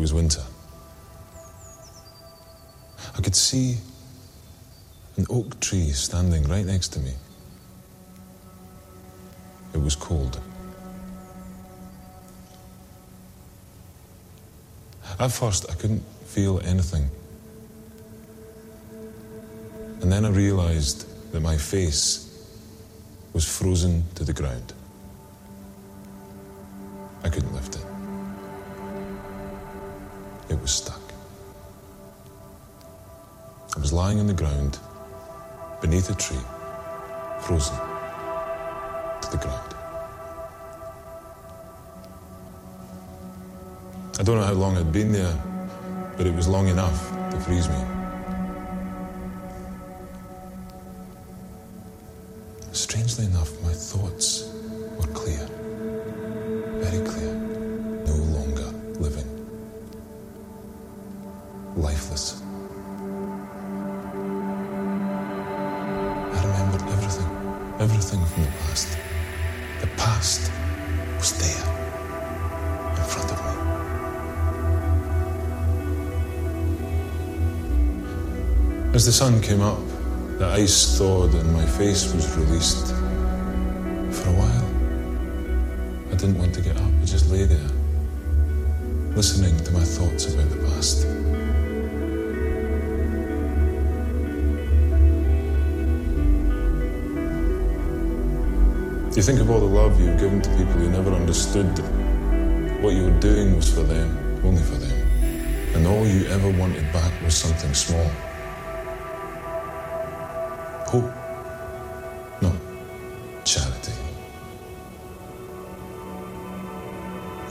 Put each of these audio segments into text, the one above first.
was winter. I could see an oak tree standing right next to me. It was cold. At first, I couldn't feel anything. And then I realized that my face was frozen to the ground. I couldn't lift it. Was stuck. I was lying on the ground beneath a tree, frozen to the ground. I don't know how long I'd been there, but it was long enough to freeze me. Sun came up, the ice thawed and my face was released. For a while, I didn't want to get up. I just lay there, listening to my thoughts about the past. You think of all the love you've given to people who never understood what you were doing was for them, only for them. And all you ever wanted back was something small. Hope. No, charity.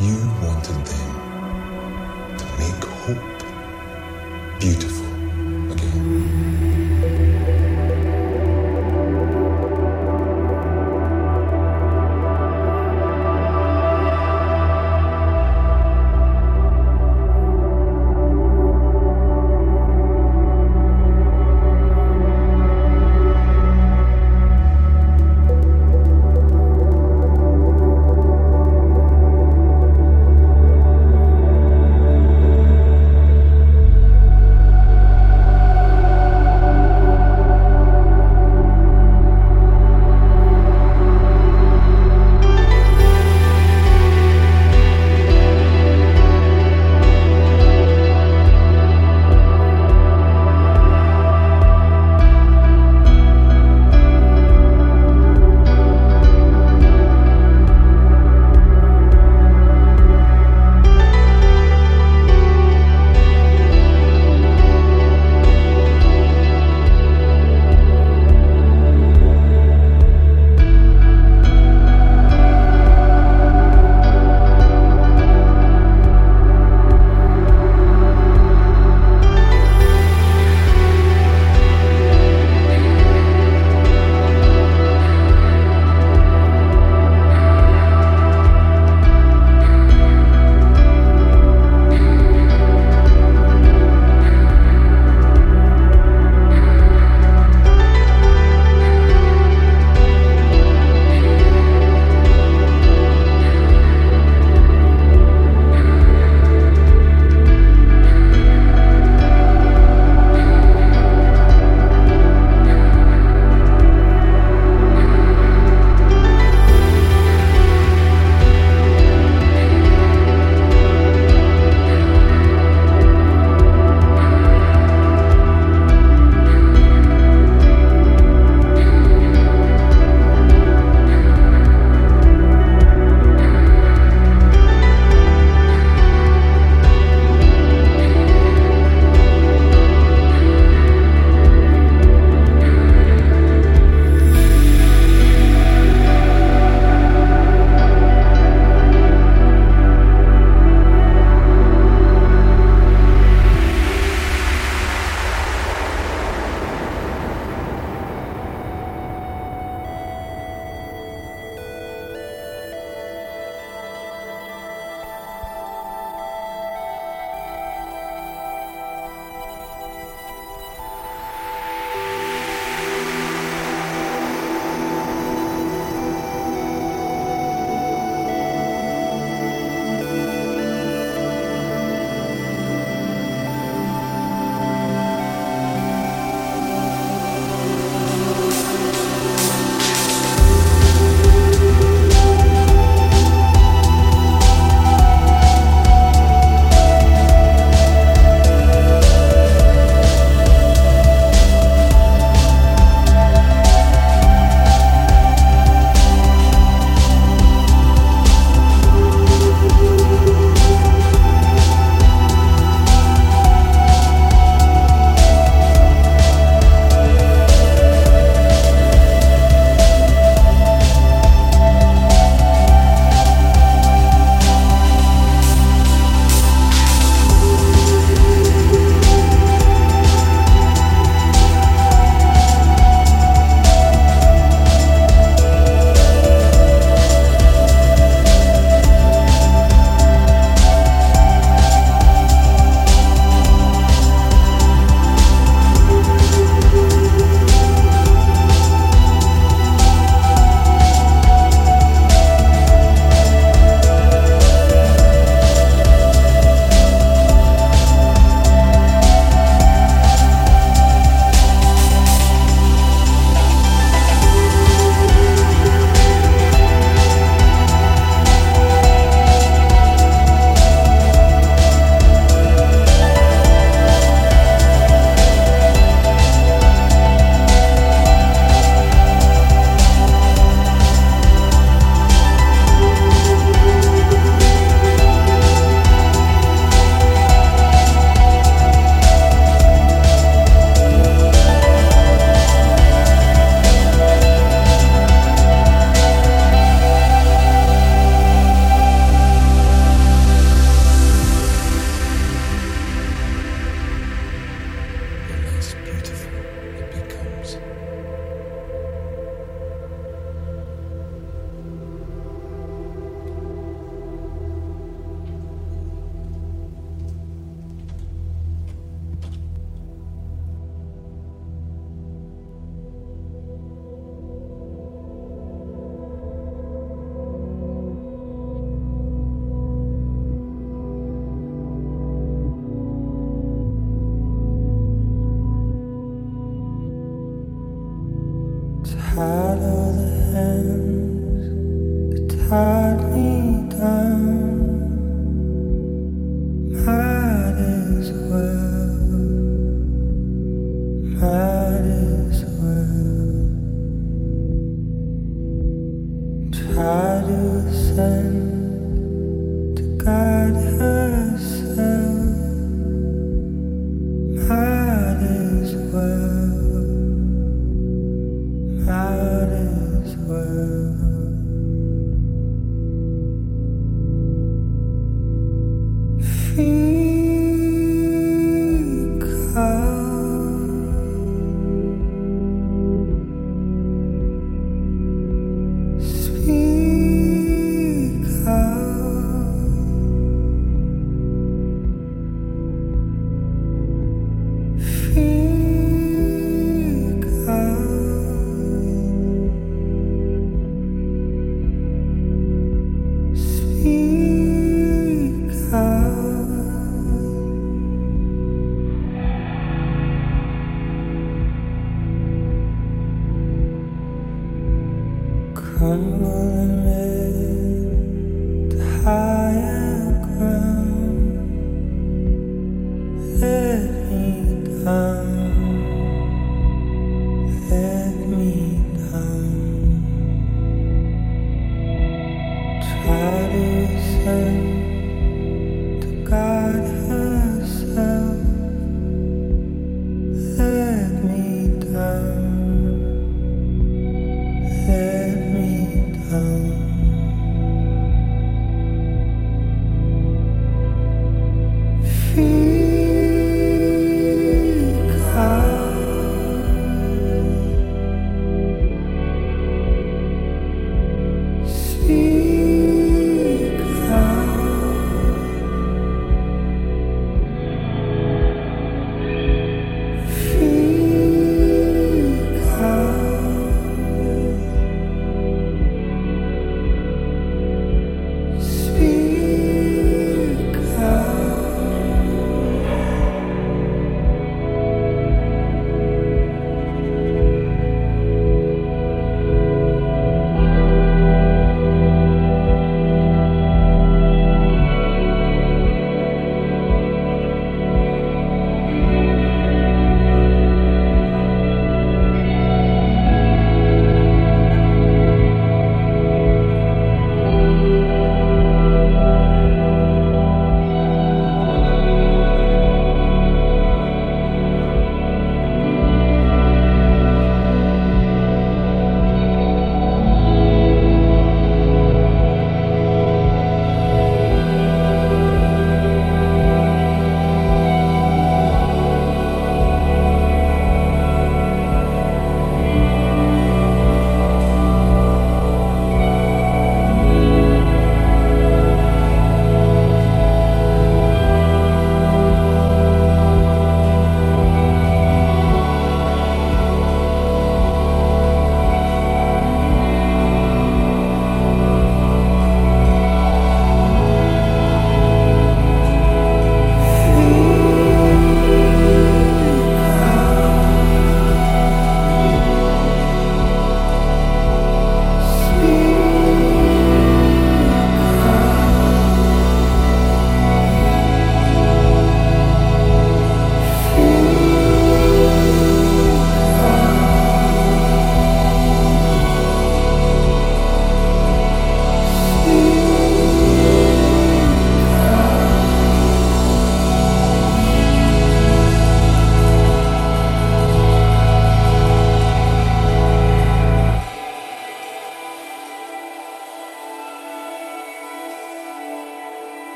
You wanted them to make hope beautiful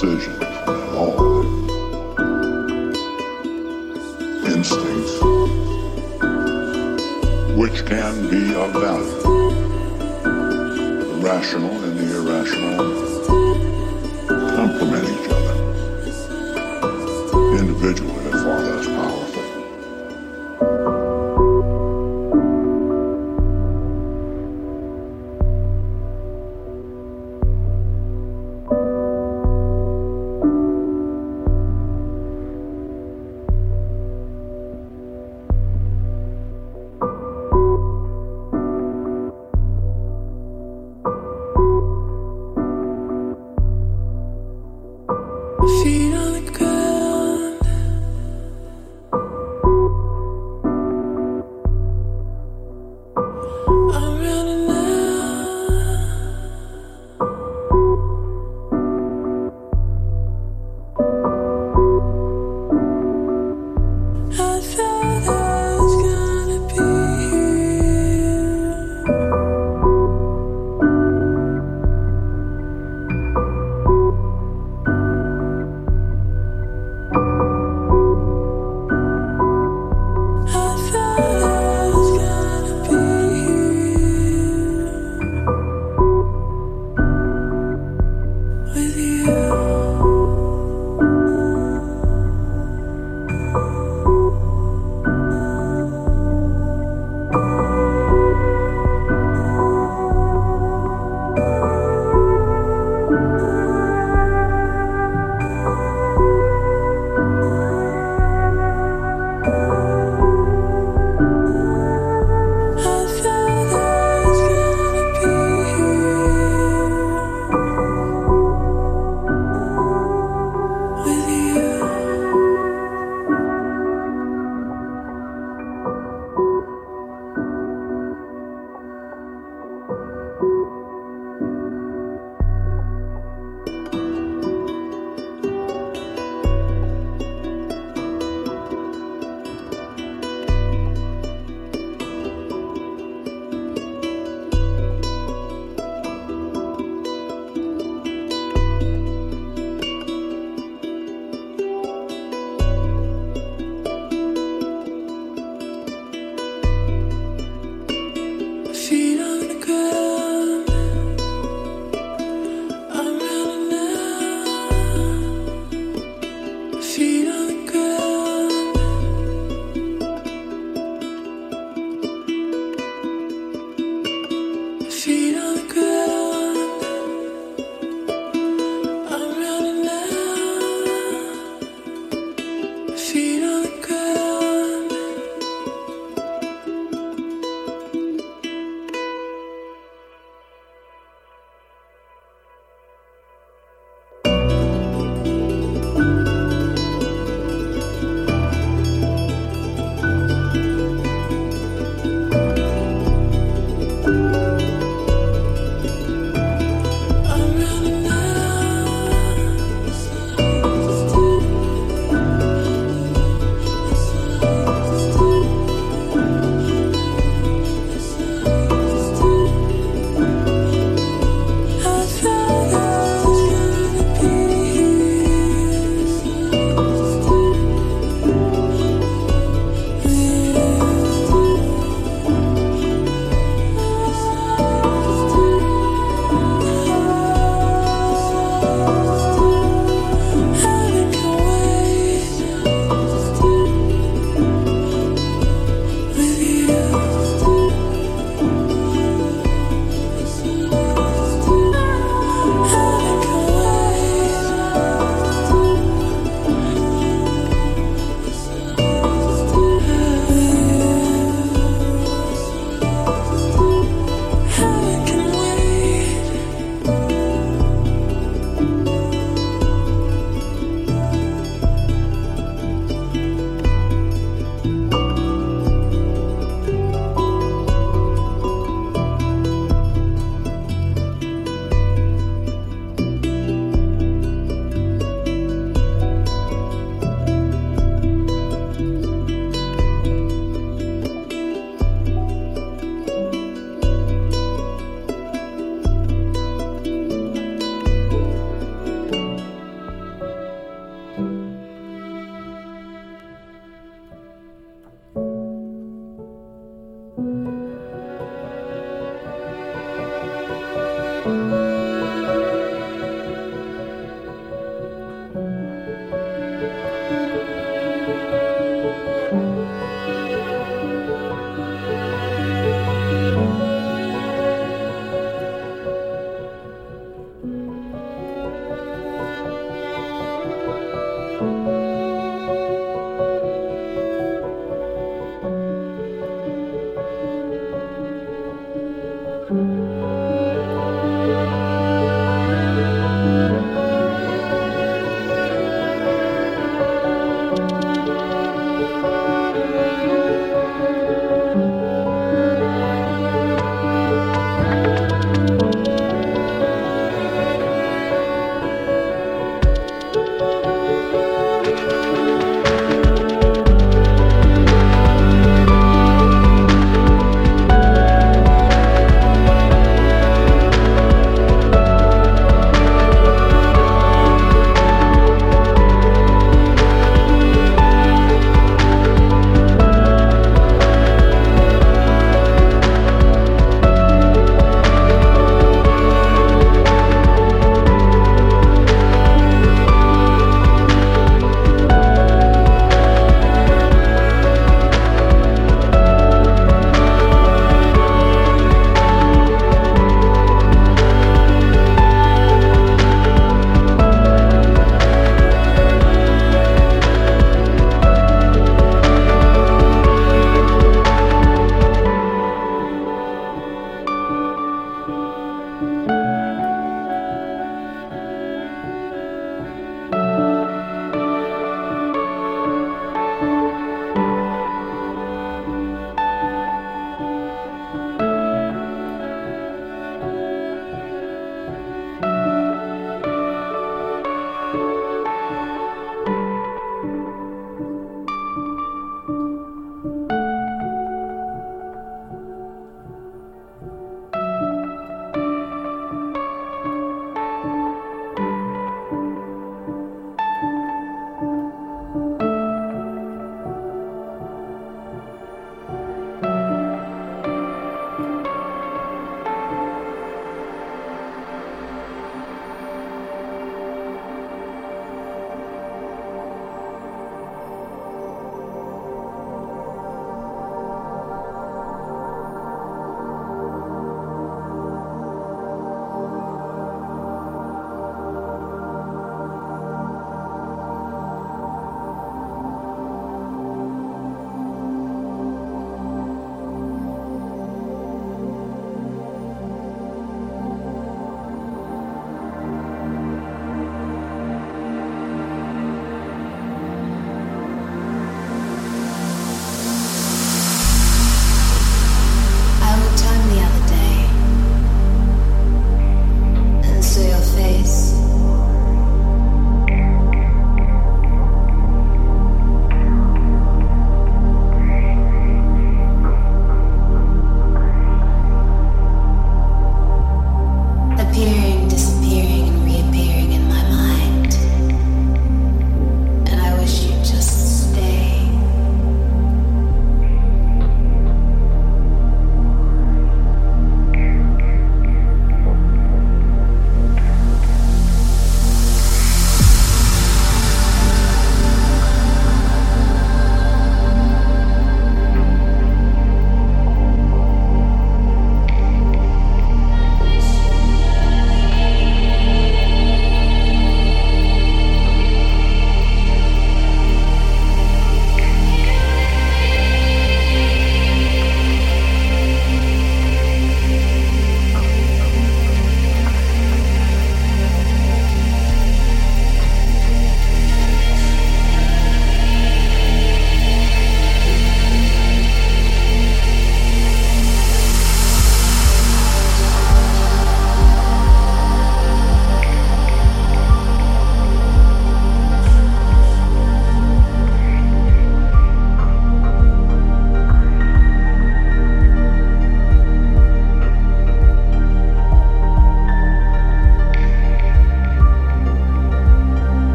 decisions at all. Instincts, which can be of value. The rational and the irrational complement each other. Individually, they're far less powerful.